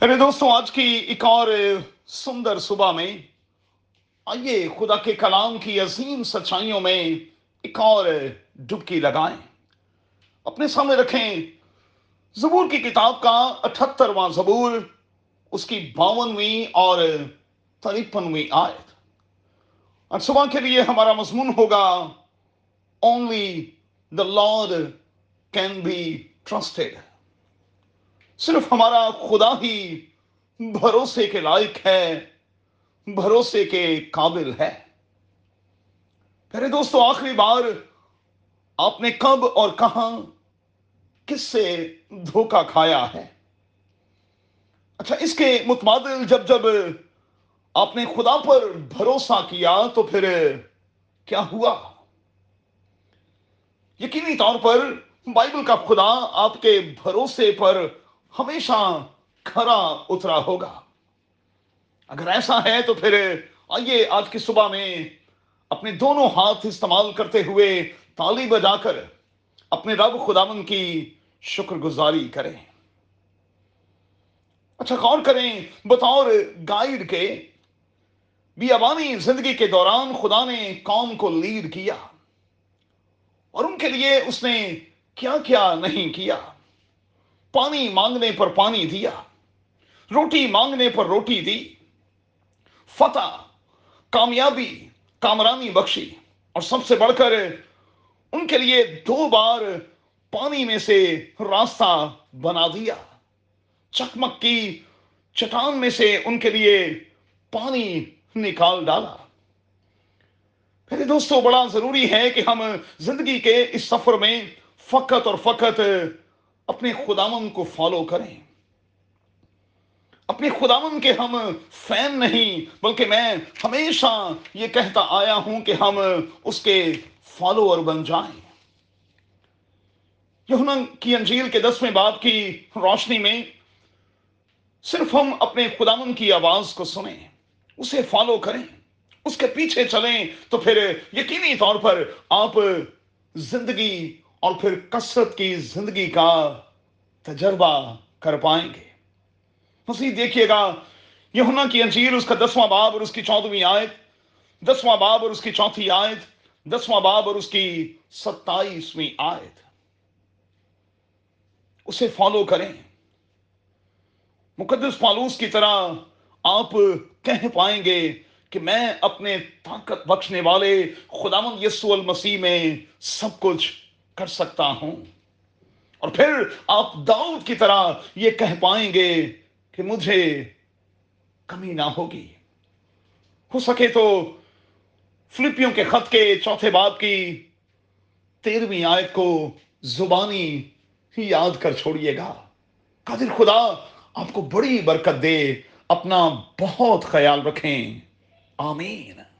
میرے دوستوں، آج کی ایک اور سندر صبح میں، آئیے خدا کے کلام کی عظیم سچائیوں میں ایک اور ڈبکی لگائیں۔ اپنے سامنے رکھیں، زبور کی کتاب کا اٹھترواں زبور، اس کی باونویں اور تریپنویں آیت۔ آج صبح کے لیے ہمارا مضمون ہوگا only the lord can be trusted صرف ہمارا خدا ہی بھروسے کے لائق ہے، بھروسے کے قابل ہے۔ میرے دوستو، آخری بار آپ نے کب اور کہاں کس سے دھوکا کھایا ہے؟ اچھا اس کے متبادل جب جب آپ نے خدا پر بھروسہ کیا تو پھر کیا ہوا؟ یقینی طور پر بائبل کا خدا آپ کے بھروسے پر ہمیشہ کھرا اترا ہوگا۔ اگر ایسا ہے تو پھر آئیے آج کی صبح میں اپنے دونوں ہاتھ استعمال کرتے ہوئے تالی بجا کر اپنے رب خداون کی شکر گزاری کریں۔ اچھا غور کریں، بطور گائیڈ کے بیابانی زندگی کے دوران خدا نے قوم کو لیڈ کیا اور ان کے لیے اس نے کیا کیا نہیں کیا۔ پانی مانگنے پر پانی دیا، روٹی مانگنے پر روٹی دی، فتح، کامیابی، کامرانی بخشی۔ اور سب سے بڑھ کر ان کے لیے دو بار پانی میں سے راستہ بنا دیا۔ چکمک کی چٹان میں سے ان کے لیے پانی نکال ڈالا۔ میرے دوستو، بڑا ضروری ہے کہ ہم زندگی کے اس سفر میں فقط اور فقط اپنے خداون کو فالو کریں۔ اپنے خداون کے ہم فین نہیں، بلکہ میں ہمیشہ یہ کہتا آیا ہوں کہ ہم اس کے فالوور بن جائیں۔ یہاں کی انجیل کے دسویں باب کی روشنی میں صرف ہم اپنے خداون کی آواز کو سنیں، اسے فالو کریں، اس کے پیچھے چلیں تو پھر یقینی طور پر آپ زندگی اور پھر کثرت کی زندگی کا تجربہ کر پائیں گے۔ مزید دیکھیے گا یہاں کی انجیل، اس کا دسواں باب اور اس کی چودہویں آیت، دسواں باب اور اس کی چوتھی آیت، دسواں باب اور اس کی ستائیسویں آیت۔ اسے فالو کریں۔ مقدس پالوس کی طرح آپ کہہ پائیں گے کہ میں اپنے طاقت بخشنے والے خداون یسو المسیح میں سب کچھ کر سکتا ہوں۔ اور پھر آپ داؤد کی طرح یہ کہہ پائیں گے کہ مجھے کمی نہ ہوگی۔ ہو سکے تو فلپیوں کے خط کے چوتھے باب کی تیرہویں آیت کو زبانی ہی یاد کر چھوڑیے گا۔ قادر خدا، آپ کو بڑی برکت دے، اپنا بہت خیال رکھیں۔ آمین۔